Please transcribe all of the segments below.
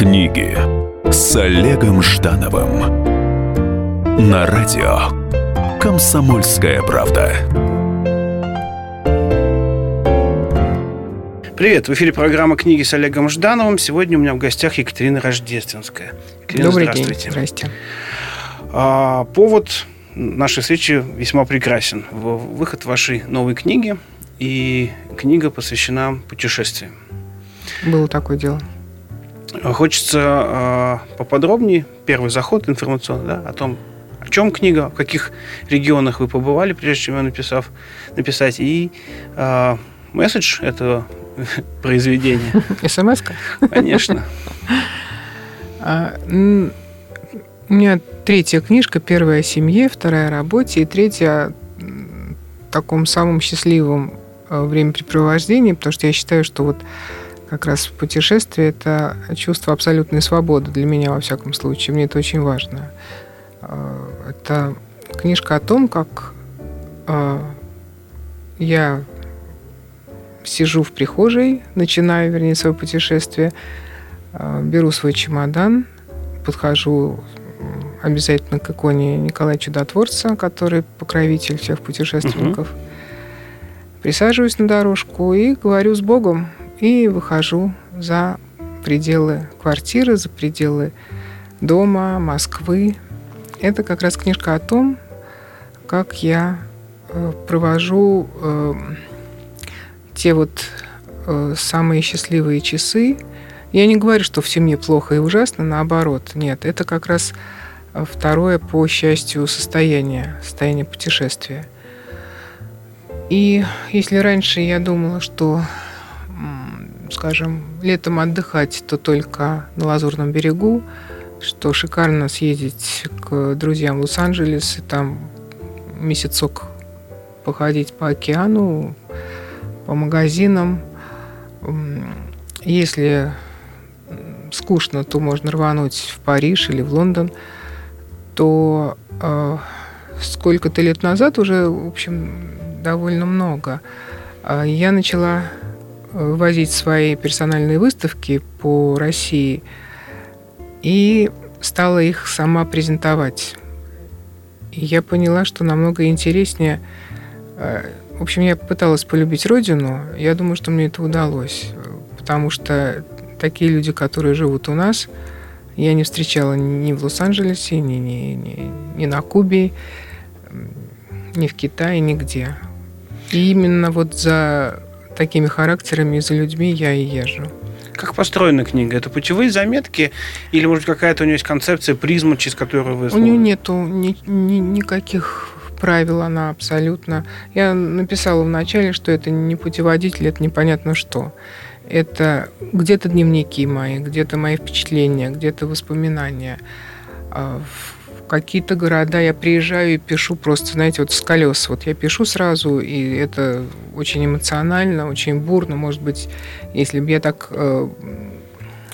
Книги с Олегом Ждановым на радио Комсомольская правда. Привет, в эфире программа «Книги с Олегом Ждановым». Сегодня у меня в гостях Екатерина Рождественская. Екатерина, Добрый здравствуйте. день. Здрасте. А, повод нашей встречи весьма прекрасен. Выход вашей новой книги, и книга посвящена путешествиям. Было такое дело. Хочется а, поподробнее, первый заход информационный, да, о том, о чем книга, в каких регионах вы побывали, прежде чем ее написав, написать, и а, месседж этого произведения. СМС-ка? Конечно. А, У меня третья книжка, первая о семье, вторая о работе, и третья о таком самом счастливом э, времяпрепровождении, потому что я считаю, что вот как раз путешествие – это чувство абсолютной свободы для меня, во всяком случае. Мне это очень важно. А, Это книжка о том, как а, я сижу в прихожей, начинаю, вернее, свое путешествие, а, беру свой чемодан, подхожу обязательно к иконе Николая Чудотворца, который покровитель всех путешественников. Присаживаюсь на дорожку и говорю с Богом, и выхожу за пределы квартиры, за пределы дома, Москвы. Это как раз книжка о том, как я э, провожу э, те вот э, самые счастливые часы. Я не говорю, что в семье плохо и ужасно, наоборот. Нет, это как раз э, второе по счастью состояние, состояние путешествия. И если раньше я думала, что, скажем, летом отдыхать, то только на Лазурном берегу, что шикарно съездить к друзьям в Лос-Анджелес и там месяцок походить по океану, по магазинам. Если скучно, то можно рвануть в Париж или в Лондон, то э, сколько-то лет назад уже, в общем, довольно много, э, я начала возить свои персональные выставки по России и стала их сама презентовать. И я поняла, что намного интереснее э, в общем, я пыталась полюбить родину. Я думаю, что мне это удалось. Потому что такие люди, которые живут у нас, я не встречала ни в Лос-Анджелесе, ни, ни, ни, ни на Кубе, ни в Китае, нигде. И именно вот за такими характерами и за людьми я и езжу. Как построена книга? Это путевые заметки или, может, какая-то у нее есть концепция, призма, через которую вы У нее нету ни- ни- никаких правил, она абсолютно... Я написала вначале, что это не путеводитель, это непонятно что. Это где-то дневники мои, где-то мои впечатления, где-то воспоминания. Какие-то города я приезжаю и пишу просто, знаете, вот с колес. Вот я пишу сразу, и это очень эмоционально, очень бурно. Может быть, если бы я так э,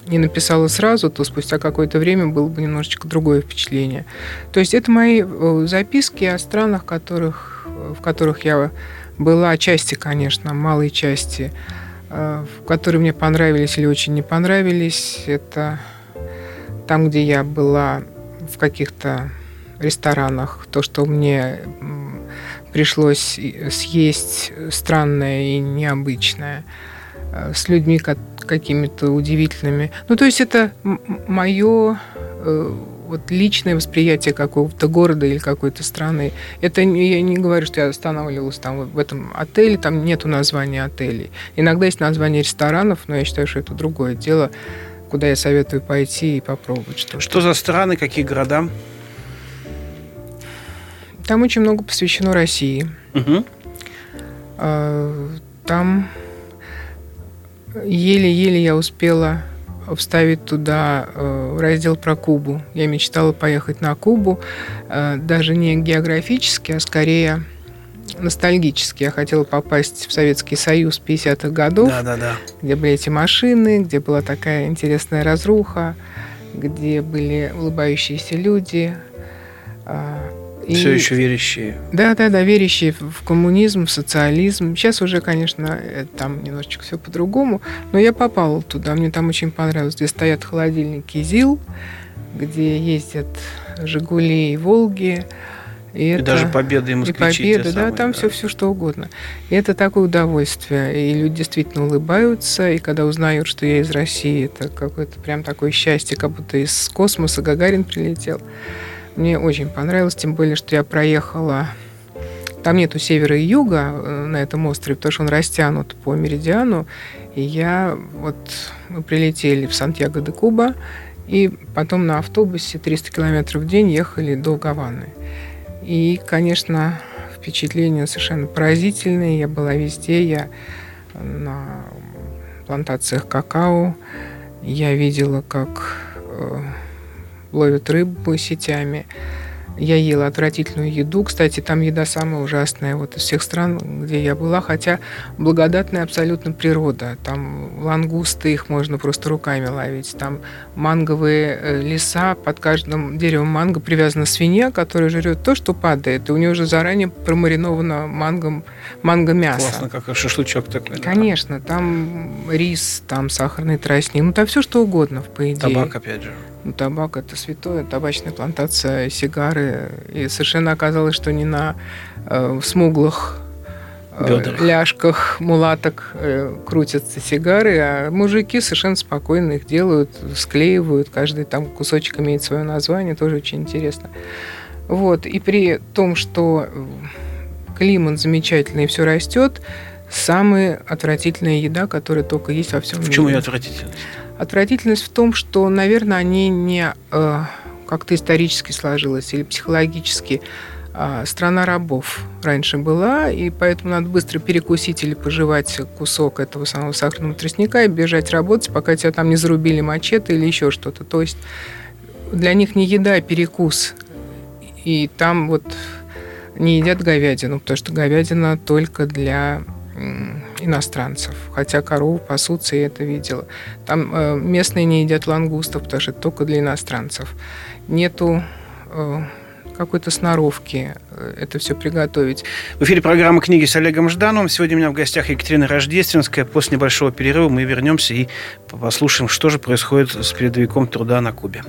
не написала сразу, то спустя какое-то время было бы немножечко другое впечатление. То есть это мои э, записки о странах, которых, в которых я была, части, конечно, малой части, э, которые мне понравились или очень не понравились. Это там, где я была в каких-то ресторанах, то, что мне пришлось съесть странное и необычное, э, с людьми ка- какими-то удивительными. Ну, то есть это мое вот личное восприятие какого-то города или какой-то страны. Это не- я не говорю, что я останавливалась там в этом отеле, там нету названия отелей. Иногда есть название ресторанов, но я считаю, что это другое дело, куда я советую пойти и попробовать что-то. Что за страны, какие города? Там очень много посвящено России. А, Там еле-еле я успела вставить туда э, раздел про Кубу. Я мечтала поехать на Кубу, э, даже не географически, а скорее ностальгически. Я хотела попасть в Советский Союз 50-х годов, Да, да, да. где были эти машины, где была такая интересная разруха, где были улыбающиеся люди. А, Все еще верящие. Да, да, да, верящие в коммунизм, в социализм. Сейчас уже, конечно, там немножечко все по-другому, но я попала туда, мне там очень понравилось, где стоят холодильники ЗИЛ, где ездят Жигули и Волги. И, и это, даже победы и москвичи. И победы, да, самые, там да. все, все что угодно. И это такое удовольствие. И люди действительно улыбаются. И когда узнают, что я из России, это какое-то прям такое счастье, как будто из космоса Гагарин прилетел. Мне очень понравилось, тем более, что я проехала... Там нету севера и юга э, на этом острове, потому что он растянут по меридиану. И я вот... Мы прилетели в Сантьяго-де-Куба, и потом на автобусе 300 километров в день ехали до Гаваны. И, конечно, впечатления совершенно поразительные. Я была везде. Я на плантациях какао. Я видела, как э, ловят рыбу сетями. Я ела отвратительную еду. Кстати, там еда самая ужасная вот из всех стран, где я была. Хотя благодатная абсолютно природа. Там лангусты, их можно просто руками ловить. Там манговые э, леса. Под каждым деревом манго привязана свинья, которая жрет то, что падает. И у нее уже заранее промариновано мангом, манго-мясо. Классно, как шашлычок такой. Конечно. Да. Там рис, там сахарный тростник. Ну, там все, что угодно, по идее. Табак, опять же. Ну, табак это святое, табачная плантация, сигары. И совершенно оказалось, что не на э, смуглых э, ляжках мулаток э, крутятся сигары, а мужики совершенно спокойно их делают, склеивают, каждый там кусочек имеет свое название, тоже очень интересно. Вот. И при том, что климат замечательный все растет, самая отвратительная еда, которая только есть во всем мире. Почему ее отвратительность? Отвратительность в том, что, наверное, они не э, как-то исторически сложилось или психологически. Э, страна рабов раньше была, и поэтому надо быстро перекусить или пожевать кусок этого самого сахарного тростника и бежать работать, пока тебя там не зарубили мачете или еще что-то. То есть для них не еда, а перекус. И там вот не едят говядину, потому что говядина только для иностранцев. Хотя корову пасутся, я это видела. Там э, местные не едят лангустов, потому что это только для иностранцев. Нету э, какой-то сноровки э, это все приготовить. В эфире программа «Книги» с Олегом Ждановым. Сегодня у меня в гостях Екатерина Рождественская. После небольшого перерыва мы вернемся и послушаем, что же происходит с передовиком труда на Кубе.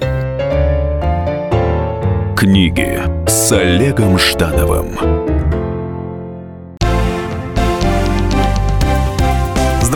Книги с Олегом Ждановым.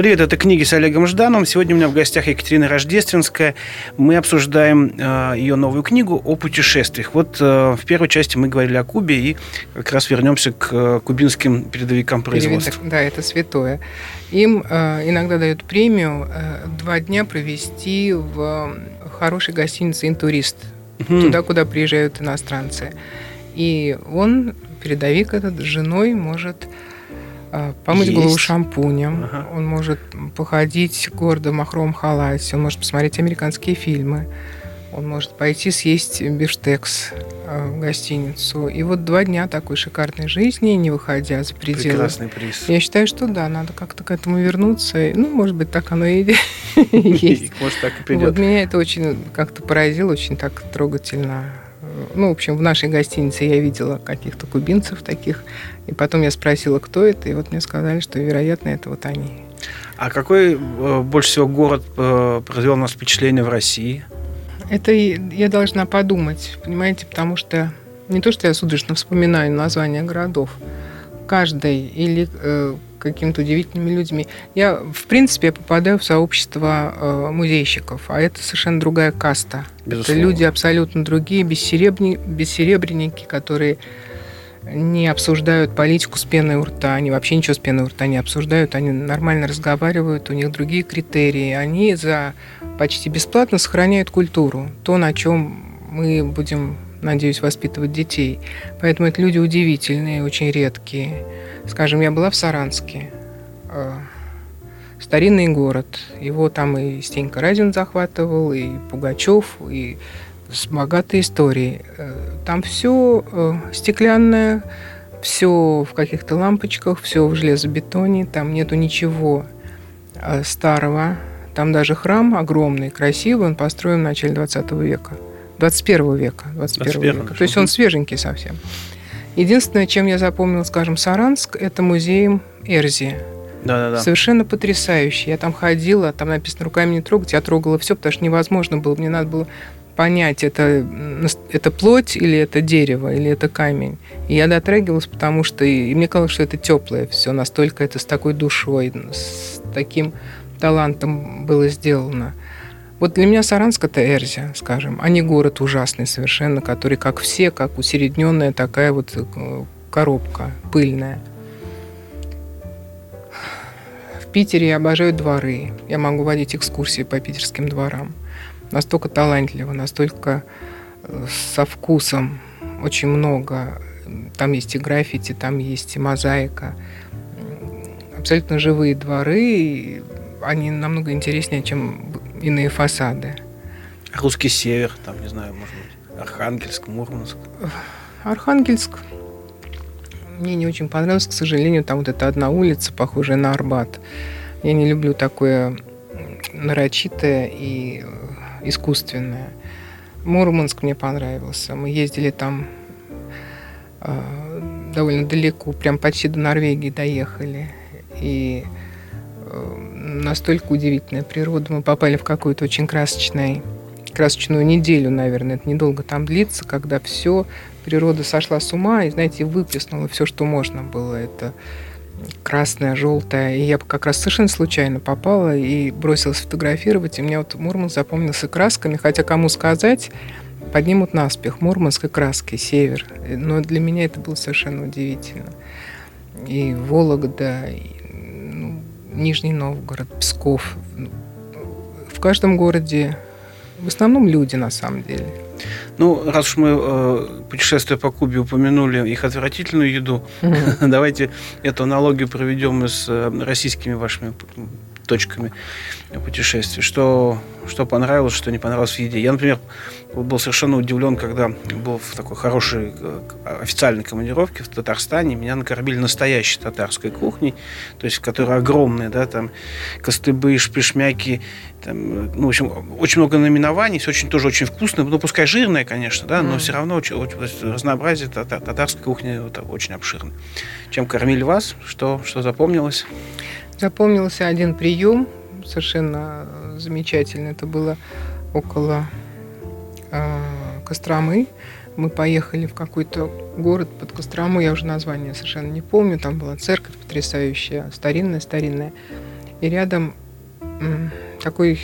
Привет, это книги с Олегом Ждановым. Сегодня у меня в гостях Екатерина Рождественская. Мы обсуждаем э, ее новую книгу о путешествиях. Вот э, в первой части мы говорили о Кубе и как раз вернемся к э, кубинским передовикам производства. Да, это святое. Им э, иногда дают премию э, два дня провести в хорошей гостинице «Интурист», угу. туда, куда приезжают иностранцы. И он, передовик этот, с женой может помыть Есть. голову шампунем, ага. он может походить гордо махром халате, он может посмотреть американские фильмы, он может пойти съесть бифштекс а, в гостиницу. И вот два дня такой шикарной жизни, не выходя за пределы. Прекрасный приз. Я считаю, что да, надо как-то к этому вернуться. Ну, может быть, так оно и есть. Может, так и придет. Вот меня это очень как-то поразило, очень так трогательно ну, в общем, в нашей гостинице я видела каких-то кубинцев таких. И потом я спросила, кто это, и вот мне сказали, что, вероятно, это вот они. А какой э, больше всего город э, произвел на нас впечатление в России? Это я должна подумать, понимаете, потому что не то, что я судорожно вспоминаю названия городов. Каждый или э, какими-то удивительными людьми. Я, в принципе, я попадаю в сообщество э, музейщиков, а это совершенно другая каста. Безусловно. Это люди абсолютно другие, бессеребни, бессеребренники, которые не обсуждают политику с пеной у рта, они вообще ничего с пеной у рта не обсуждают, они нормально разговаривают, у них другие критерии, они за почти бесплатно сохраняют культуру, то, на чем мы будем, надеюсь, воспитывать детей. Поэтому это люди удивительные, очень редкие. Скажем, я была в Саранске, э, старинный город, его там и Стенька Разин захватывал, и Пугачев, и с богатой историей. Э, там все э, стеклянное, все в каких-то лампочках, все в железобетоне, там нету ничего э, старого. Там даже храм огромный, красивый, он построен в начале 20 века. 21 века. 21 21 века. То есть он свеженький совсем. Единственное, чем я запомнил, скажем, Саранск, это музей Эрзи. Да-да-да. Совершенно потрясающий. Я там ходила, там написано руками не трогать, я трогала все, потому что невозможно было. Мне надо было понять, это, это плоть или это дерево, или это камень. И я дотрагивалась, потому что и, и мне казалось, что это теплое все, настолько это с такой душой, с таким талантом было сделано. Вот для меня Саранск это Эрзя, скажем, а не город ужасный совершенно, который, как все, как усередненная такая вот э, коробка пыльная. В Питере я обожаю дворы. Я могу водить экскурсии по питерским дворам. Настолько талантливо, настолько э, со вкусом. Очень много. Там есть и граффити, там есть и мозаика. Абсолютно живые дворы. Они намного интереснее, чем иные фасады. Русский север, там, не знаю, может быть, Архангельск, Мурманск. Архангельск мне не очень понравилось, к сожалению, там вот эта одна улица, похожая на Арбат. Я не люблю такое нарочитое и э, искусственное. Мурманск мне понравился. Мы ездили там э, довольно далеко, прям почти до Норвегии доехали. И настолько удивительная природа. Мы попали в какую-то очень красочный, красочную неделю, наверное. Это недолго там длится, когда все природа сошла с ума и, знаете, выплеснула все, что можно было. Это красное, желтое. И я как раз совершенно случайно попала и бросилась фотографировать. И мне вот Мурманск запомнился красками. Хотя кому сказать, поднимут наспех. Мурманск и краски, север. Но для меня это было совершенно удивительно. И Вологда, и, Нижний Новгород, Псков. В каждом городе в основном люди, на самом деле. Ну, раз уж мы, э, путешествуя по Кубе, упомянули их отвратительную еду, mm-hmm. давайте эту аналогию проведем и с э, российскими вашими точками путешествий. Что, что понравилось, что не понравилось в еде. Я, например, был совершенно удивлен, когда был в такой хорошей э, официальной командировке в Татарстане. Меня накормили настоящей татарской кухней, то есть, которая огромная, да, там костыбы, шпишмяки, там, ну, в общем, очень много наименований, все очень тоже очень вкусно, ну, пускай жирное, конечно, да, но mm. все равно очень, очень, разнообразие татарской кухни вот, очень обширно. Чем кормили вас? Что, что запомнилось? Запомнился один прием, совершенно замечательный. Это было около э, Костромы. Мы поехали в какой-то город под Кострому, я уже название совершенно не помню. Там была церковь потрясающая, старинная-старинная. И рядом э, такой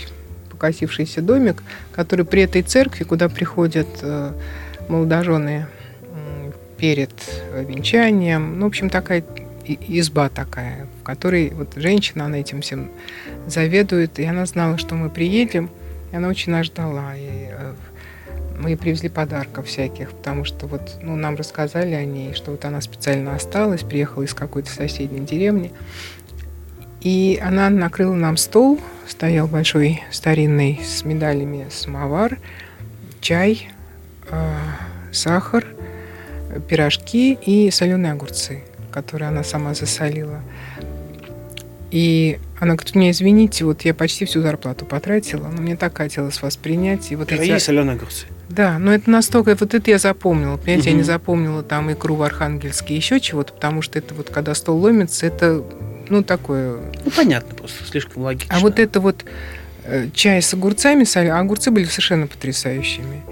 покосившийся домик, который при этой церкви, куда приходят э, молодожены э, перед венчанием. Ну, в общем, такая изба такая, в которой вот женщина, она этим всем заведует, и она знала, что мы приедем, и она очень нас ждала. И э, мы привезли подарков всяких, потому что вот ну, нам рассказали о ней, что вот она специально осталась, приехала из какой-то соседней деревни. И она накрыла нам стол, стоял большой старинный с медалями самовар, чай, э, сахар, пирожки и соленые огурцы которые она сама засолила. И она говорит, мне извините, вот я почти всю зарплату потратила, но мне так хотелось вас принять. И вот Пироги эти... соленые огурцы. Да, но это настолько, вот это я запомнила, понимаете, угу. я не запомнила там икру в Архангельске, еще чего-то, потому что это вот, когда стол ломится, это, ну, такое... Ну, понятно просто, слишком логично. А вот это вот э, чай с огурцами, огурцы были совершенно потрясающими.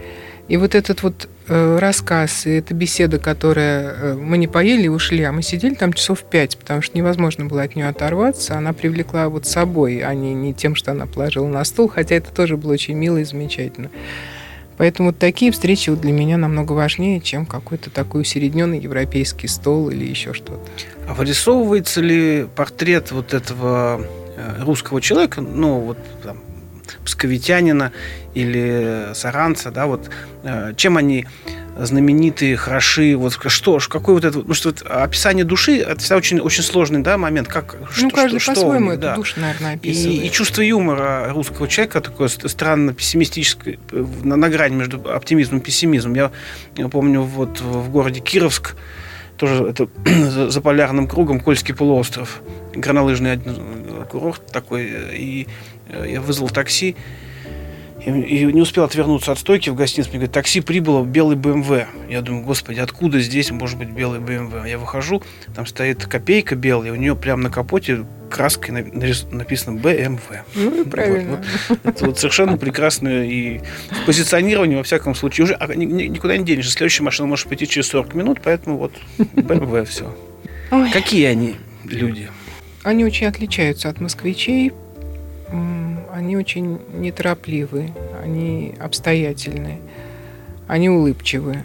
И вот этот вот э, рассказ и эта беседа, которая... Э, мы не поели и ушли, а мы сидели там часов пять, потому что невозможно было от нее оторваться. Она привлекла вот собой, а не, не тем, что она положила на стол, хотя это тоже было очень мило и замечательно. Поэтому такие встречи вот для меня намного важнее, чем какой-то такой усередненный европейский стол или еще что-то. А вырисовывается ли портрет вот этого э, русского человека, ну вот там, псковитянина или саранца, да, вот э, чем они знаменитые, хороши, вот что, какой вот это, ну что вот описание души, это всегда очень, очень сложный, да, момент, как, ну, что, каждый что, по-своему эту да. душу, наверное, описывает. И, и чувство юмора русского человека такое странно пессимистическое, на, на грани между оптимизмом и пессимизмом. Я, я помню, вот в городе Кировск, тоже это за полярным кругом Кольский полуостров, горнолыжный курорт такой, и Э, я вызвал такси и, и не успел отвернуться от стойки в гостинице. Мне говорят, такси прибыло белый БМВ. Я думаю, господи, откуда здесь может быть белый БМВ? Я выхожу, там стоит копейка белая, у нее прямо на капоте краской написано БМВ. Ну и правильно. Вот, вот. Это вот совершенно прекрасное и позиционирование, во всяком случае. Уже а, никуда не денешься. Следующая машина может пойти через 40 минут, поэтому вот БМВ все. Ой. Какие они люди? Они очень отличаются от москвичей они очень неторопливые, они обстоятельные, они улыбчивые.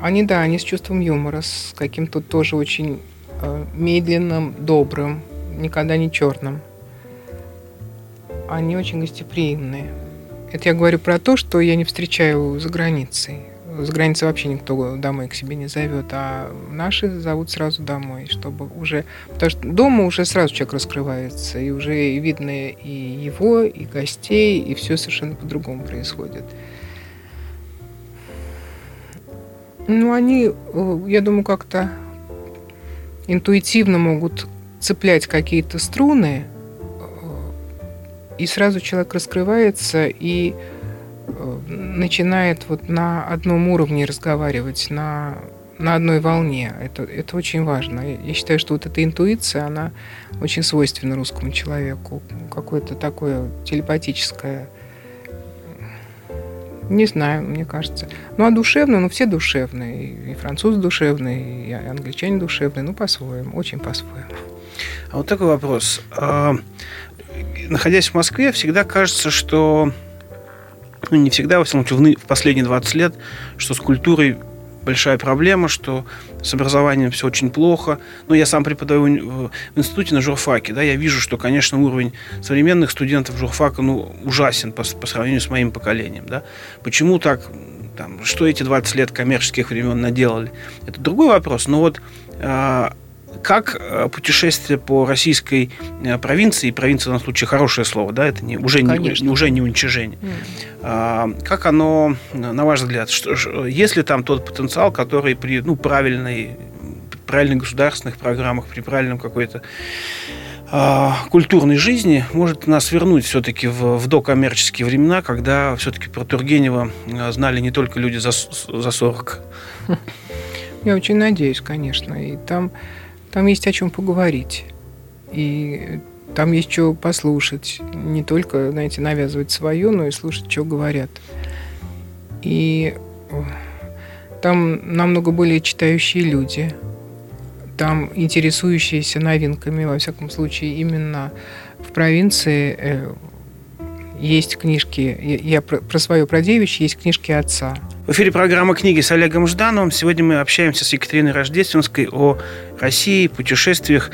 Они, да, они с чувством юмора, с каким-то тоже очень э, медленным, добрым, никогда не черным. Они очень гостеприимные. Это я говорю про то, что я не встречаю за границей с границы вообще никто домой к себе не зовет, а наши зовут сразу домой, чтобы уже... Потому что дома уже сразу человек раскрывается, и уже видно и его, и гостей, и все совершенно по-другому происходит. Ну, они, э, я думаю, как-то интуитивно могут цеплять какие-то струны, э, и сразу человек раскрывается, и начинает вот на одном уровне разговаривать, на, на одной волне. Это, это очень важно. Я считаю, что вот эта интуиция, она очень свойственна русскому человеку. Какое-то такое телепатическое не знаю, мне кажется. Ну, а душевно, ну, все душевные. И французы душевные, и англичане душевные, ну, по-своему, очень по-своему. А вот такой вопрос. А, находясь в Москве, всегда кажется, что ну, не всегда, во всяком случае, в последние 20 лет, что с культурой большая проблема, что с образованием все очень плохо. Но я сам преподаю в институте на журфаке, да, я вижу, что, конечно, уровень современных студентов журфака, ну, ужасен по, по сравнению с моим поколением, да. Почему так, там, что эти 20 лет коммерческих времен наделали? Это другой вопрос, но вот а, как э, путешествие по российской э, провинции, провинция в данном случае хорошее слово, да, это не, уже, не, уже не уничижение, mm. как оно, на ваш взгляд, что, есть ли там тот потенциал, который при ну, правильной, правильных государственных программах, при правильном какой-то а, культурной жизни может нас вернуть все-таки в, в докоммерческие времена, когда все-таки про Тургенева э, знали не только люди за, за 40. Я очень надеюсь, конечно. И там там есть о чем поговорить. И там есть что послушать. Не только, знаете, навязывать свое, но и слушать, что говорят. И там намного более читающие люди. Там интересующиеся новинками, во всяком случае, именно в провинции э, есть книжки, я про, про свое про девичье, есть книжки отца. В эфире программа «Книги» с Олегом Ждановым. Сегодня мы общаемся с Екатериной Рождественской о России, путешествиях,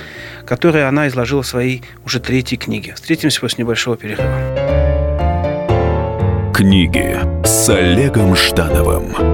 которые она изложила в своей уже третьей книге. Встретимся после небольшого перерыва. Книги с Олегом Ждановым.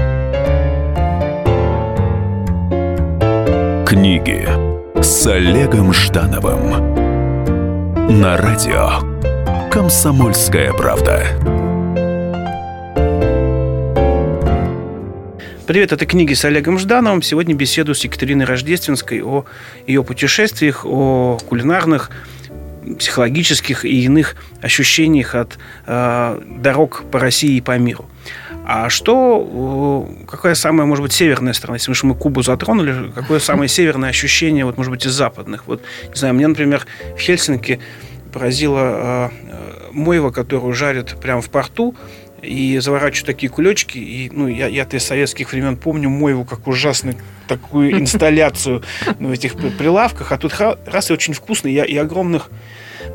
Книги с Олегом Ждановым на радио Комсомольская правда. Привет, это книги с Олегом Ждановым. Сегодня беседу с Екатериной Рождественской о ее путешествиях, о кулинарных психологических и иных ощущениях от э, дорог по России и по миру. А что, какая самая, может быть, северная страна? Если мы Кубу затронули, какое самое северное ощущение, вот, может быть, из западных? Вот, не знаю, мне, например, в Хельсинки поразило э, мойва, которую жарят прямо в порту, и заворачивают такие кулечки. И, ну, я, я-то из советских времен помню Мойву как ужасную такую инсталляцию в этих прилавках. А тут раз и очень вкусный. Я, и огромных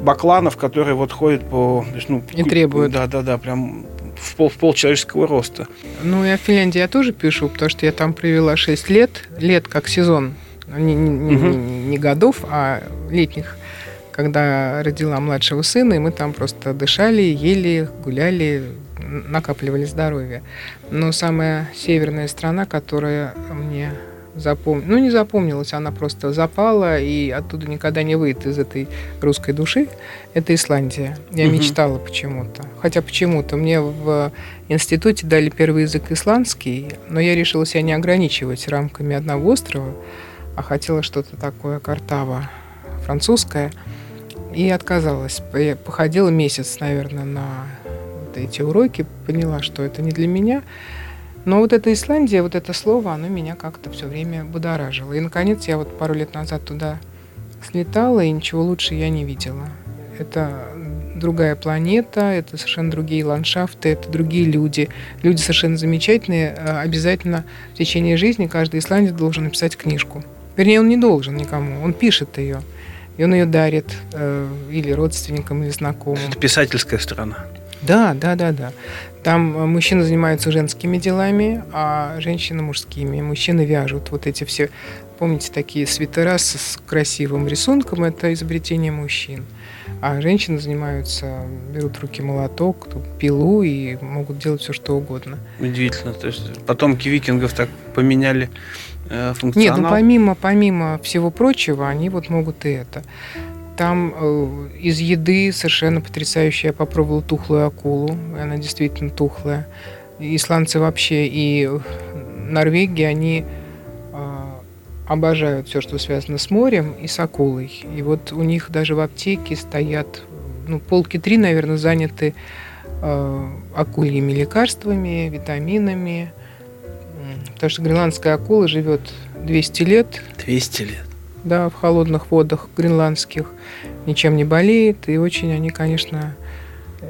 бакланов, которые вот ходят по... Ну, и требуют. Да, да, да, прям в пол, в пол человеческого роста. Ну, я в Финляндии я тоже пишу, потому что я там провела 6 лет, лет как сезон, не, не, угу. не, не годов, а летних, когда родила младшего сына, и мы там просто дышали, ели, гуляли, накапливали здоровье. Но самая северная страна, которая мне запомнилась, ну не запомнилась, она просто запала и оттуда никогда не выйдет из этой русской души, это Исландия. Я угу. мечтала почему-то. Хотя почему-то мне в институте дали первый язык исландский, но я решила себя не ограничивать рамками одного острова, а хотела что-то такое картаво французское. И отказалась. Я походила месяц, наверное, на эти уроки, поняла, что это не для меня. Но вот эта Исландия, вот это слово, оно меня как-то все время будоражило. И, наконец, я вот пару лет назад туда слетала, и ничего лучше я не видела. Это другая планета, это совершенно другие ландшафты, это другие люди. Люди совершенно замечательные. Э, обязательно в течение жизни каждый исландец должен написать книжку. Вернее, он не должен никому, он пишет ее. И он ее дарит э, или родственникам, или знакомым. Это писательская страна. Да, да, да, да. Там э, мужчины занимаются женскими делами, а женщины мужскими. Мужчины вяжут вот эти все, помните, такие свитера с красивым рисунком, это изобретение мужчин. А женщины занимаются, берут в руки молоток, пилу и могут делать все, что угодно. Удивительно. То есть потомки викингов так поменяли э, функционал? Нет, ну помимо, помимо всего прочего, они вот могут и это. Там э, из еды совершенно потрясающая. Я попробовала тухлую акулу. Она действительно тухлая. Исландцы вообще и Норвегии, они э, обожают все, что связано с морем и с акулой. И вот у них даже в аптеке стоят, ну, полки три, наверное, заняты э, акульями лекарствами, витаминами. Потому что гренландская акула живет 200 лет. 200 лет да, в холодных водах гренландских, ничем не болеет, и очень они, конечно,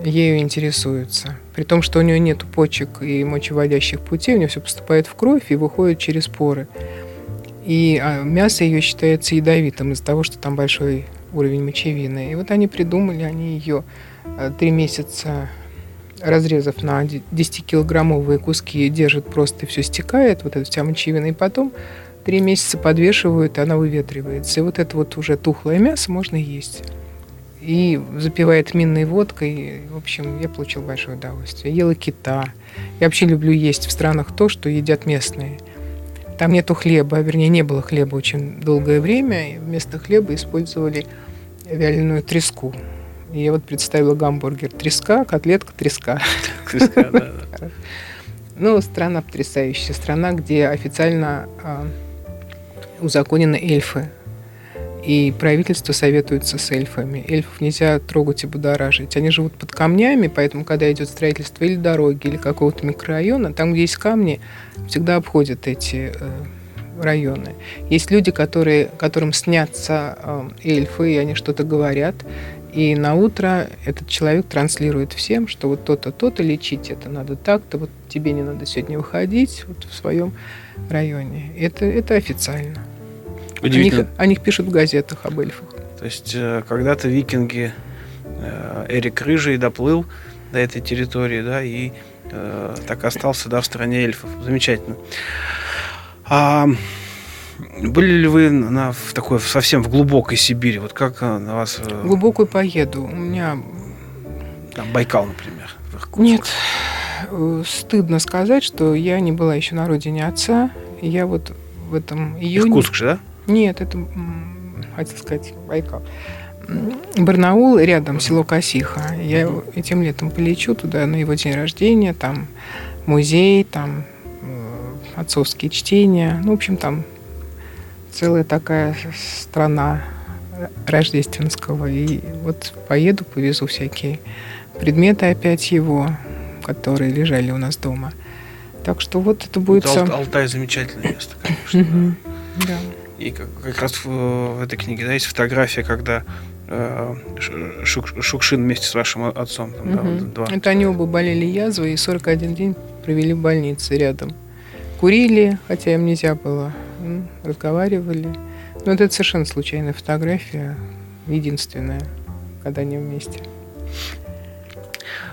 ею интересуются. При том, что у нее нет почек и мочеводящих путей, у нее все поступает в кровь и выходит через поры. И а, мясо ее считается ядовитым из-за того, что там большой уровень мочевины. И вот они придумали, они ее а, три месяца разрезав на 10-килограммовые куски, держат просто, и все стекает, вот эта вся мочевина, и потом Три месяца подвешивают, и она выветривается. И вот это вот уже тухлое мясо можно есть. И запивает минной водкой. В общем, я получил большое удовольствие. Ела кита. Я вообще люблю есть в странах то, что едят местные. Там нету хлеба, вернее, не было хлеба очень долгое время. И вместо хлеба использовали вяленую треску. И я вот представила гамбургер треска, котлетка треска. Треска, да. Ну, страна потрясающая. Страна, где официально а, узаконены эльфы. И правительство советуется с эльфами. Эльфов нельзя трогать и будоражить. Они живут под камнями, поэтому, когда идет строительство или дороги, или какого-то микрорайона, там, где есть камни, всегда обходят эти э, районы. Есть люди, которые, которым снятся э, эльфы, и они что-то говорят. И на утро этот человек транслирует всем, что вот то-то, то-то лечить это надо так-то, вот тебе не надо сегодня выходить вот в своем районе. Это, это официально. Удивительно. О них, о них пишут в газетах об эльфах. То есть э, когда-то викинги э, Эрик Рыжий доплыл до этой территории, да, и э, так остался, да, в стране эльфов. Замечательно. А были ли вы на, в такой совсем в глубокой Сибири? Вот как на вас... Глубокую поеду. У меня... Там Байкал, например. Нет, Э, стыдно сказать, что я не была еще на родине отца. Я вот в этом июне... Иркутск же, да? Нет, это, хотел сказать, Байкал. Барнаул, рядом село Косиха. Я этим летом полечу туда на его день рождения, там музей, там э, отцовские чтения. Ну, в общем, там целая такая страна рождественского. И вот поеду, повезу всякие предметы опять его, которые лежали у нас дома. Так что вот это будет... Вот сам... Алтай замечательное место, конечно. Да. И как, как раз в, в этой книге да, есть фотография, когда э, Шук, Шукшин вместе с вашим отцом. Там, угу. да, вот, два. Это они оба болели язвой и 41 день провели в больнице рядом. Курили, хотя им нельзя было, разговаривали. Но это совершенно случайная фотография, единственная, когда они вместе.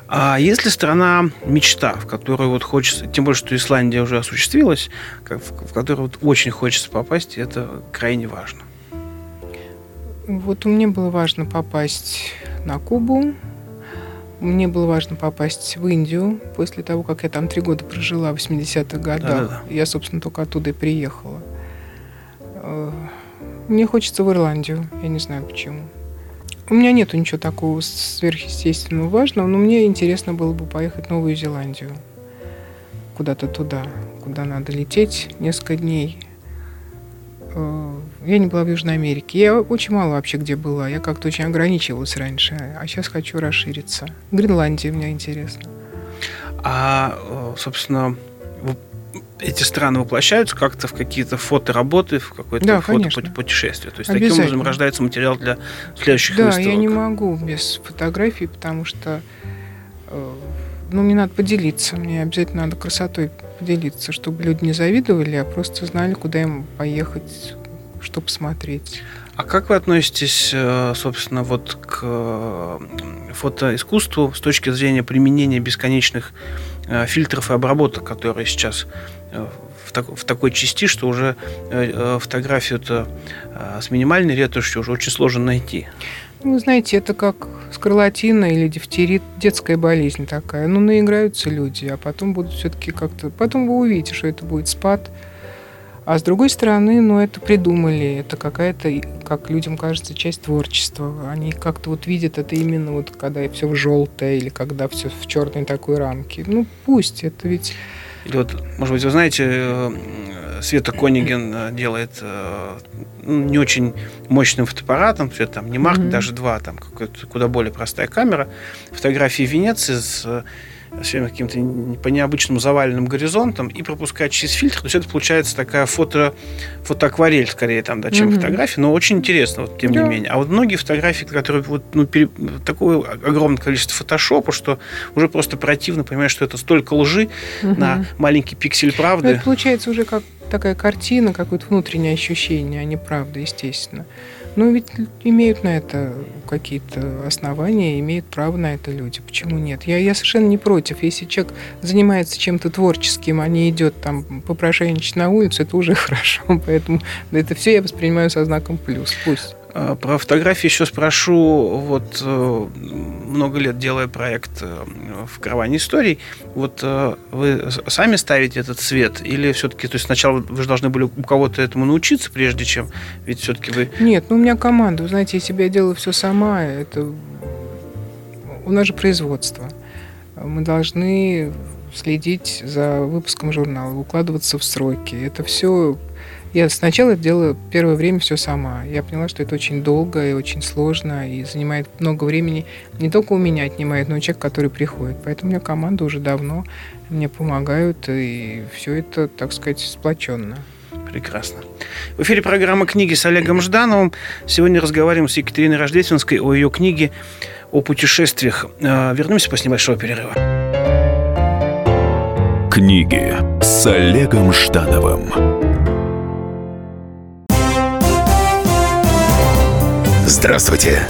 А если страна мечта, в которую вот хочется, тем более, что Исландия уже осуществилась, в, которую вот очень хочется попасть, это крайне важно. Вот мне было важно попасть на Кубу, мне было важно попасть в Индию после того, как я там три года прожила в 80-х годах. Да-да-да. Я, собственно, только оттуда и приехала. Э, мне хочется в Ирландию. Я не знаю почему. У меня нету ничего такого сверхъестественного важного, но мне интересно было бы поехать в Новую Зеландию. Куда-то туда, куда надо лететь несколько дней. Э, я не была в Южной Америке. Я очень мало вообще где была. Я как-то очень ограничивалась раньше, а сейчас хочу расшириться. Гренландия мне интересно. А, э, собственно, эти страны воплощаются как-то в какие-то фотоработы, в какое-то да, фотопутешествие. То есть таким образом рождается материал для следующих да, выставок. Да, я не могу без фотографий, потому что э, ну, мне надо поделиться, мне обязательно надо красотой поделиться, чтобы люди не завидовали, а просто знали, куда им поехать, что посмотреть. А как вы относитесь, э, собственно, вот к э, фотоискусству с точки зрения применения бесконечных фильтров и обработок, которые сейчас в, так, в такой части, что уже э, фотографию-то э, с минимальной ретушью уже очень сложно найти. Ну, знаете, это как скарлатина или дифтерит, детская болезнь такая. Ну, наиграются люди, а потом будут все-таки как-то... Потом вы увидите, что это будет спад. А с другой стороны, ну, это придумали. Это какая-то, как людям кажется, часть творчества. Они как-то вот видят это именно вот, когда все в желтое или когда все в черной такой рамке. Ну, пусть. Это ведь или вот, может быть, вы знаете, э, Света Кониген э, делает э, ну, не очень мощным фотоаппаратом, там не Марк, mm-hmm. даже два, там какая-то куда более простая камера, фотографии Венеции с время каким-то по необычным заваленным горизонтом и пропускать через фильтр. То есть это получается такая фото, фотоакварель скорее, там, да, чем mm-hmm. фотография, но очень интересно, вот, тем yeah. не менее. А вот многие фотографии, которые вот, ну, пере, такое огромное количество фотошопа, что уже просто противно понимаешь, что это столько лжи mm-hmm. на маленький пиксель правды. Ну, это получается уже как такая картина, какое-то внутреннее ощущение, а не правда, естественно. Ну, ведь имеют на это какие-то основания, имеют право на это люди. Почему нет? Я, я совершенно не против. Если человек занимается чем-то творческим, а не идет там попрошайничать на улицу, это уже хорошо. Поэтому это все я воспринимаю со знаком плюс. Пусть. А, про фотографии еще спрошу. Вот э, много лет делая проект э, в караване историй, вот э, вы сами ставите этот цвет или все-таки, то есть сначала вы же должны были у кого-то этому научиться, прежде чем, ведь все-таки вы... Нет, ну у меня команда, вы знаете, если бы я делала все сама, это... У нас же производство. Мы должны следить за выпуском журнала, укладываться в сроки. Это все я сначала делала первое время все сама. Я поняла, что это очень долго и очень сложно, и занимает много времени. Не только у меня отнимает, но и человек, который приходит. Поэтому у меня команда уже давно мне помогают, и все это, так сказать, сплоченно. Прекрасно. В эфире программа «Книги» с Олегом Ждановым. Сегодня разговариваем с Екатериной Рождественской о ее книге о путешествиях. А, вернемся после небольшого перерыва. Книги с Олегом Ждановым. Здравствуйте,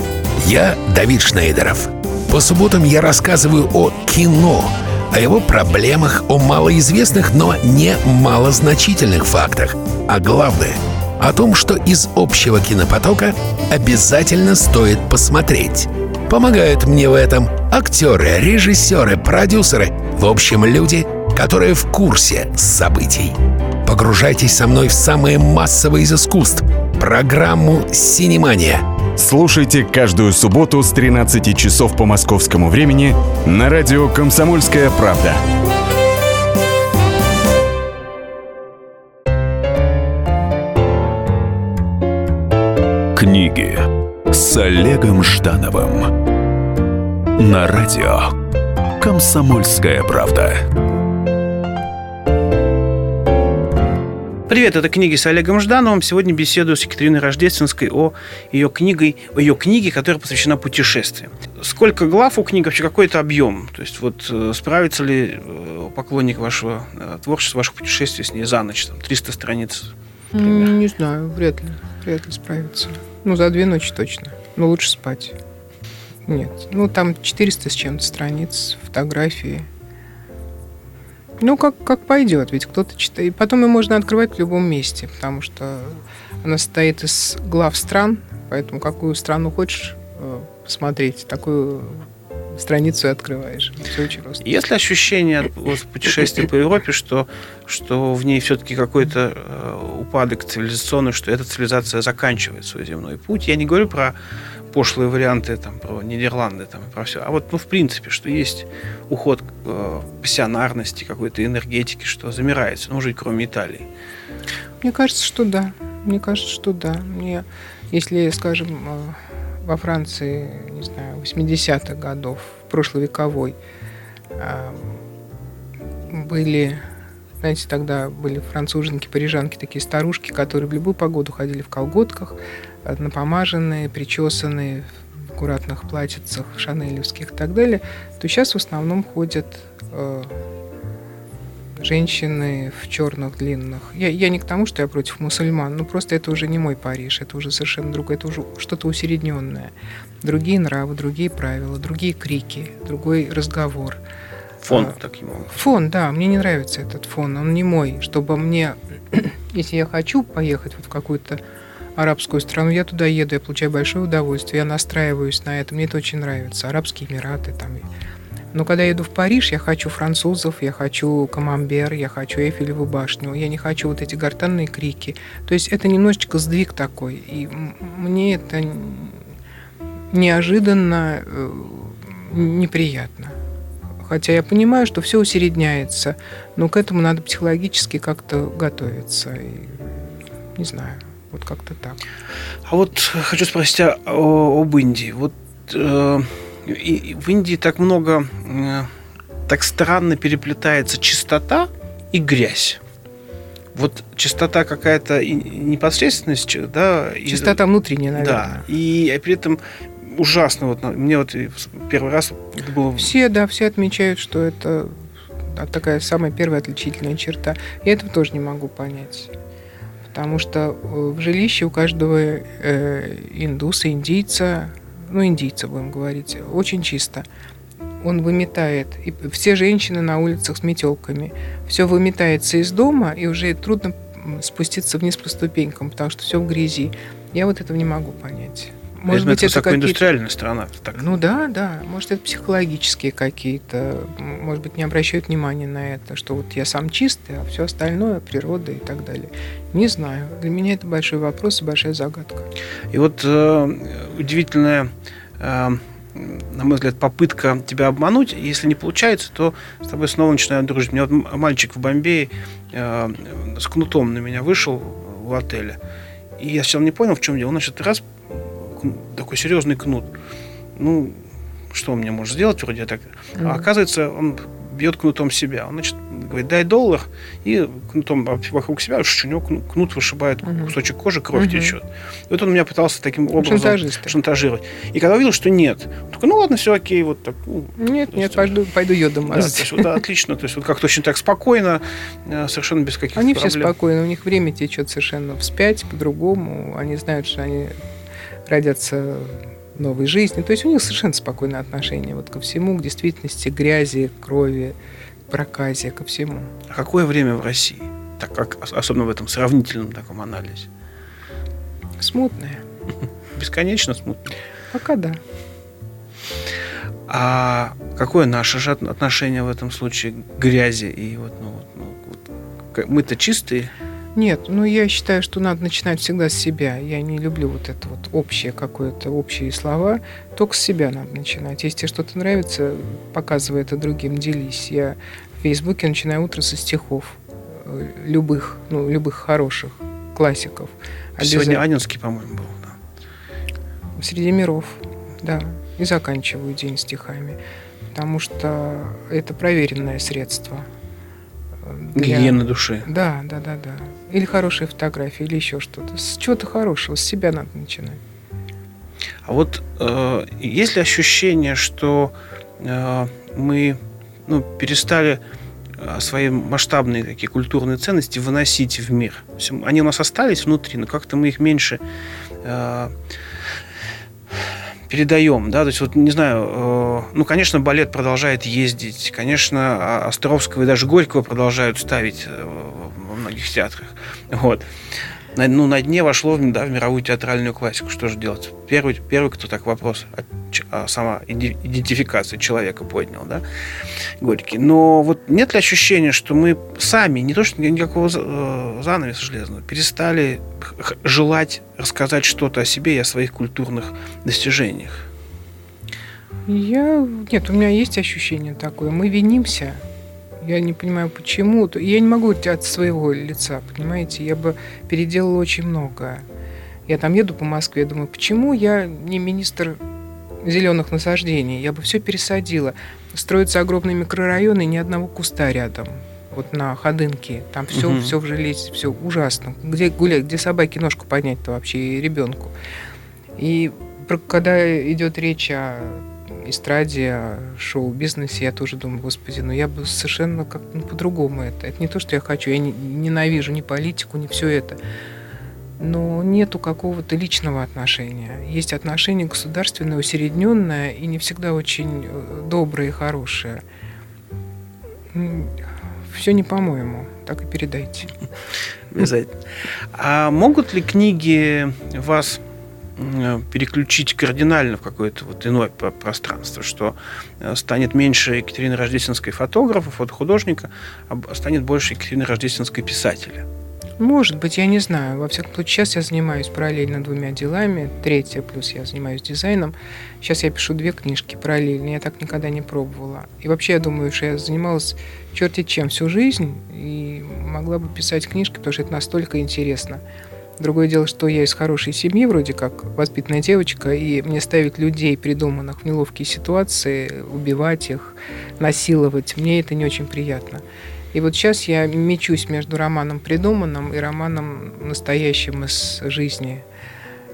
я Давид Шнейдеров. По субботам я рассказываю о кино, о его проблемах, о малоизвестных, но не малозначительных фактах, а главное — о том, что из общего кинопотока обязательно стоит посмотреть. Помогают мне в этом актеры, режиссеры, продюсеры, в общем, люди, которые в курсе событий. Погружайтесь со мной в самое массовое из искусств — программу «Синемания» — Слушайте каждую субботу с 13 часов по московскому времени на радио «Комсомольская правда». Книги с Олегом Ждановым на радио «Комсомольская правда». Привет, это книги с Олегом Ждановым. Сегодня беседую с Екатериной Рождественской о ее, книге, о ее книге, которая посвящена путешествиям. Сколько глав у книги, вообще какой это объем? То есть вот э, справится ли э, поклонник вашего э, творчества, ваших путешествий с ней за ночь? Там, 300 страниц? Примерно. Не знаю, вряд ли. Вряд ли справится. Ну, за две ночи точно. Но лучше спать. Нет. Ну, там 400 с чем-то страниц, фотографии. Ну, как, как пойдет, ведь кто-то читает. Потом ее можно открывать в любом месте, потому что она состоит из глав стран, поэтому какую страну хочешь э, посмотреть, такую страницу и открываешь. Все очень просто. Есть ли ощущение от вот, путешествия по Европе, что, что в ней все-таки какой-то э, упадок цивилизационный, что эта цивилизация заканчивает свой земной путь? Я не говорю про пошлые варианты, там, про Нидерланды, там, про все. А вот, ну, в принципе, что есть уход э, пассионарности, какой-то энергетики, что замирается, ну, уже кроме Италии. Мне кажется, что да. Мне кажется, что да. Мне, если, скажем, э, во Франции, не знаю, 80-х годов, прошловековой, э, были знаете, тогда были француженки, парижанки, такие старушки, которые в любую погоду ходили в колготках, напомаженные, причесанные, в аккуратных платьицах, шанелевских и так далее, то сейчас в основном ходят э, женщины в черных длинных. Я, я не к тому, что я против мусульман, но просто это уже не мой Париж, это уже совершенно другое, это уже что-то усередненное. Другие нравы, другие правила, другие крики, другой разговор. Фон а, таким образом. Фон, да, мне не нравится этот фон, он не мой, чтобы мне, если я хочу поехать вот в какую-то арабскую страну, я туда еду, я получаю большое удовольствие, я настраиваюсь на это, мне это очень нравится. Арабские Эмираты там. Но когда я еду в Париж, я хочу французов, я хочу камамбер, я хочу Эйфелеву башню, я не хочу вот эти гортанные крики. То есть это немножечко сдвиг такой. И мне это неожиданно э, неприятно. Хотя я понимаю, что все усередняется, но к этому надо психологически как-то готовиться. И, не знаю. Вот как-то так. А вот хочу спросить о, о, об Индии. Вот э, и, в Индии так много, э, так странно переплетается чистота и грязь. Вот чистота какая-то непосредственность, да? Чистота и, внутренняя, наверное. Да, и при этом ужасно. Вот мне вот первый раз это было... Все, да, все отмечают, что это такая самая первая отличительная черта. Я этого тоже не могу понять потому что э, в жилище у каждого э, индуса, индийца, ну, индийца будем говорить, очень чисто. Он выметает, и все женщины на улицах с метелками, все выметается из дома, и уже трудно спуститься вниз по ступенькам, потому что все в грязи. Я вот этого не могу понять. Может быть, это, это индустриальная страна. Так. Ну да, да. Может, это психологические какие-то. Может быть, не обращают внимания на это, что вот я сам чистый, а все остальное природа и так далее. Не знаю. Для меня это большой вопрос и большая загадка. И вот э, удивительная э, на мой взгляд, попытка тебя обмануть. Если не получается, то с тобой снова начинают дружить. У меня вот мальчик в Бомбее э, с кнутом на меня вышел в отеле. И я сначала не понял, в чем дело. Он, значит, раз такой серьезный кнут. Ну, что он мне может сделать, вроде так. Mm-hmm. А оказывается, он бьет кнутом себя. Он, значит, говорит, дай доллар, и кнутом вокруг себя, у него кнут вышибает угу. кусочек кожи, кровь угу. течет. И вот он меня пытался таким образом Шантажист. шантажировать. И когда увидел, что нет, такой, ну ладно, все окей, вот так. Ну, нет, нет, есть, пойду, пойду йодом да, мазать. Вот, да, отлично, то есть вот как-то очень так спокойно, э, совершенно без каких-то Они проблем. все спокойны, у них время течет совершенно вспять, по-другому, они знают, что они родятся новой жизни. То есть у них совершенно спокойное отношение вот ко всему, к действительности, к грязи, к крови, к проказе, ко всему. А какое время в России? Так как, особенно в этом сравнительном таком анализе. Смутное. Бесконечно смутное. Пока да. А какое наше же отношение в этом случае к грязи и вот, ну, ну вот, мы-то чистые? Нет, ну я считаю, что надо начинать всегда с себя. Я не люблю вот это вот общее какое-то, общие слова. Только с себя надо начинать. Если тебе что-то нравится, показывай это другим, делись. Я в Фейсбуке начинаю утро со стихов. Э, любых, ну, любых хороших классиков. Сегодня Анинский, по-моему, был. Да. Среди миров, да. И заканчиваю день стихами. Потому что это проверенное средство. Для... Гигиены души. Да, да, да, да. Или хорошая фотография, или еще что-то. С чего-то хорошего, с себя надо начинать. А вот э, есть ли ощущение, что э, мы ну, перестали э, свои масштабные такие культурные ценности выносить в мир? Они у нас остались внутри, но как-то мы их меньше э, передаем, да, то есть вот не знаю, э, ну, конечно, балет продолжает ездить, конечно, а, Островского и даже Горького продолжают ставить э, во многих театрах, вот на, ну, на дне вошло да, в мировую театральную классику. Что же делать? Первый, первый кто так вопрос, а, а сама идентификация человека поднял, да, Горький. Но вот нет ли ощущения, что мы сами, не то что никакого э, занавеса железного, перестали желать рассказать что-то о себе и о своих культурных достижениях? Я... Нет, у меня есть ощущение такое. Мы винимся я не понимаю, почему. Я не могу от своего лица, понимаете? Я бы переделала очень много. Я там еду по Москве, я думаю, почему я не министр зеленых насаждений? Я бы все пересадила. Строятся огромные микрорайоны, ни одного куста рядом. Вот на Ходынке. Там все, угу. все в железе, все ужасно. Где гулять, где собаке ножку поднять-то вообще и ребенку. И когда идет речь о эстраде, шоу-бизнесе, я тоже думаю, господи, ну я бы совершенно как ну, по-другому это. Это не то, что я хочу, я не, ненавижу ни политику, ни все это. Но нету какого-то личного отношения. Есть отношение государственное, усередненное и не всегда очень э, доброе и хорошее. Все не по-моему. Так и передайте. Обязательно. А могут ли книги вас переключить кардинально в какое-то вот иное пространство, что э, станет меньше Екатерины Рождественской фотографа, фотохудожника, а станет больше Екатерины Рождественской писателя. Может быть, я не знаю. Во всяком случае, сейчас я занимаюсь параллельно двумя делами. Третье, плюс я занимаюсь дизайном. Сейчас я пишу две книжки параллельно. Я так никогда не пробовала. И вообще, я думаю, что я занималась черти чем всю жизнь и могла бы писать книжки, потому что это настолько интересно. Другое дело, что я из хорошей семьи, вроде как воспитанная девочка, и мне ставить людей, придуманных в неловкие ситуации, убивать их, насиловать, мне это не очень приятно. И вот сейчас я мечусь между романом придуманным и романом настоящим из жизни.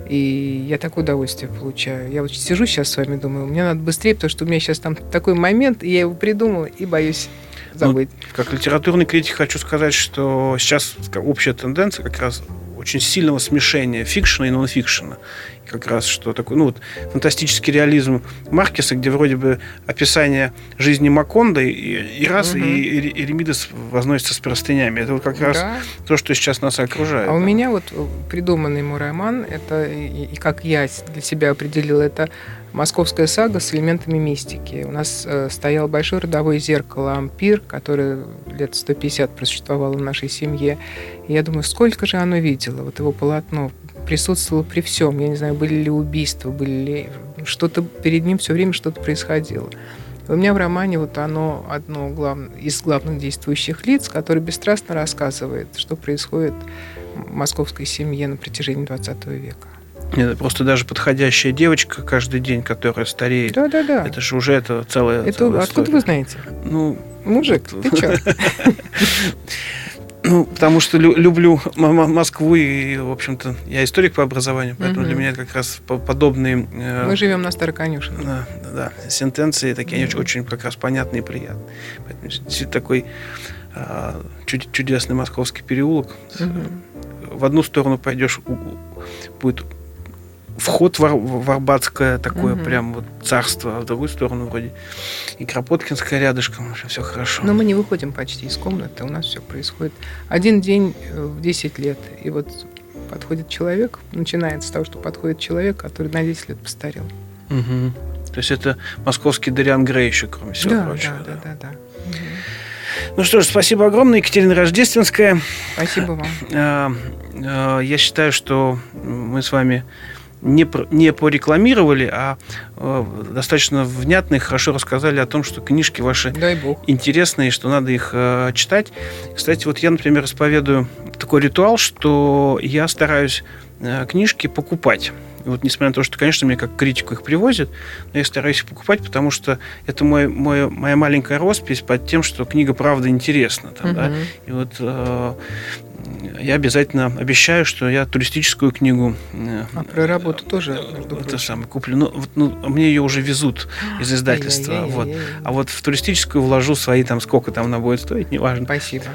И я такое удовольствие получаю. Я вот сижу сейчас с вами, думаю, мне надо быстрее, потому что у меня сейчас там такой момент, и я его придумала, и боюсь забыть. Ну, как литературный критик хочу сказать, что сейчас общая тенденция как раз очень сильного смешения фикшена и нонфикшена. Как раз что такое, ну вот фантастический реализм Маркеса, где вроде бы описание жизни Маконда и, и раз, угу. и, и Эремидес возносится с простынями. Это вот как раз да. то, что сейчас нас окружает. А да. у меня вот придуманный мой роман, это, и, и как я для себя определила, это московская сага с элементами мистики. У нас э, стоял большое родовое зеркало «Ампир», которое лет 150 просуществовало в нашей семье. И я думаю, сколько же оно видело, вот его полотно присутствовало при всем. Я не знаю, были ли убийства, были ли... Что-то перед ним все время что-то происходило. У меня в романе вот оно одно глав... из главных действующих лиц, который бесстрастно рассказывает, что происходит в московской семье на протяжении 20 века. Это просто даже подходящая девочка каждый день, которая стареет. Да, да, да. Это же уже это целая. Это целая откуда история. вы знаете? Ну, мужик, ты чё? Ну, потому что лю- люблю Москву и, в общем-то, я историк по образованию, поэтому угу. для меня это как раз подобные... Э, Мы живем на Староконюшино. Да, да, да. Сентенции такие угу. очень, очень как раз понятные и приятные. Поэтому такой э, чудесный московский переулок. Угу. В одну сторону пойдешь, будет вход в, в Арбатское такое угу. прям вот царство, а в другую сторону вроде и Кропоткинская рядышком, уже все хорошо. Но мы не выходим почти из комнаты, у нас все происходит один день э, в 10 лет. И вот подходит человек, начинается с того, что подходит человек, который на 10 лет постарел. Угу. То есть это московский Дариан Грей еще, кроме всего да, прочего. Да, да, да, да. Угу. Ну что ж, спасибо огромное, Екатерина Рождественская. Спасибо вам. А, а, я считаю, что мы с вами не, не порекламировали, а э, достаточно внятно и хорошо рассказали о том, что книжки ваши интересные, что надо их э, читать. Кстати, вот я, например, исповедую такой ритуал, что я стараюсь э, книжки покупать. И вот несмотря на то, что, конечно, мне как критику их привозят, но я стараюсь их покупать, потому что это мой, мой, моя маленькая роспись под тем, что книга правда интересна. Там, да? И вот э, я обязательно обещаю, что я туристическую книгу... Э, а про работу тоже, между Это самое, куплю. Ну, вот, ну, мне ее уже везут из издательства. Вот. А вот в туристическую вложу свои, там, сколько там она будет стоить, неважно. Спасибо.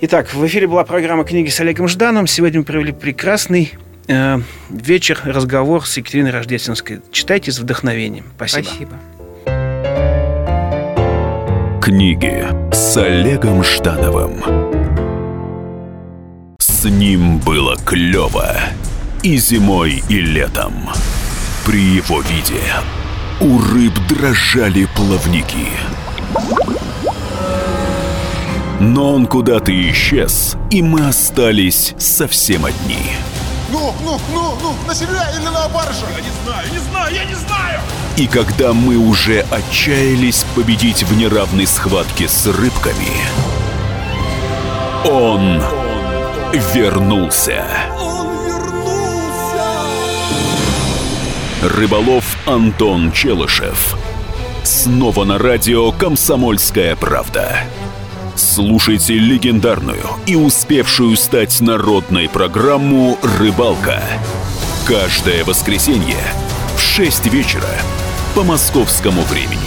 Итак, в эфире была программа «Книги с Олегом Жданом». Сегодня мы провели прекрасный э, вечер, разговор с Екатериной Рождественской. Читайте с вдохновением. Спасибо. Спасибо. Книги с Олегом Ждановым. С ним было клево и зимой, и летом. При его виде у рыб дрожали плавники. Но он куда-то исчез, и мы остались совсем одни. Ну, ну, ну, ну, на себя или на баржу? Я не знаю, не знаю, я не знаю! И когда мы уже отчаялись победить в неравной схватке с рыбками, он вернулся. Он вернулся! Рыболов Антон Челышев. Снова на радио «Комсомольская правда». Слушайте легендарную и успевшую стать народной программу «Рыбалка». Каждое воскресенье в 6 вечера по московскому времени.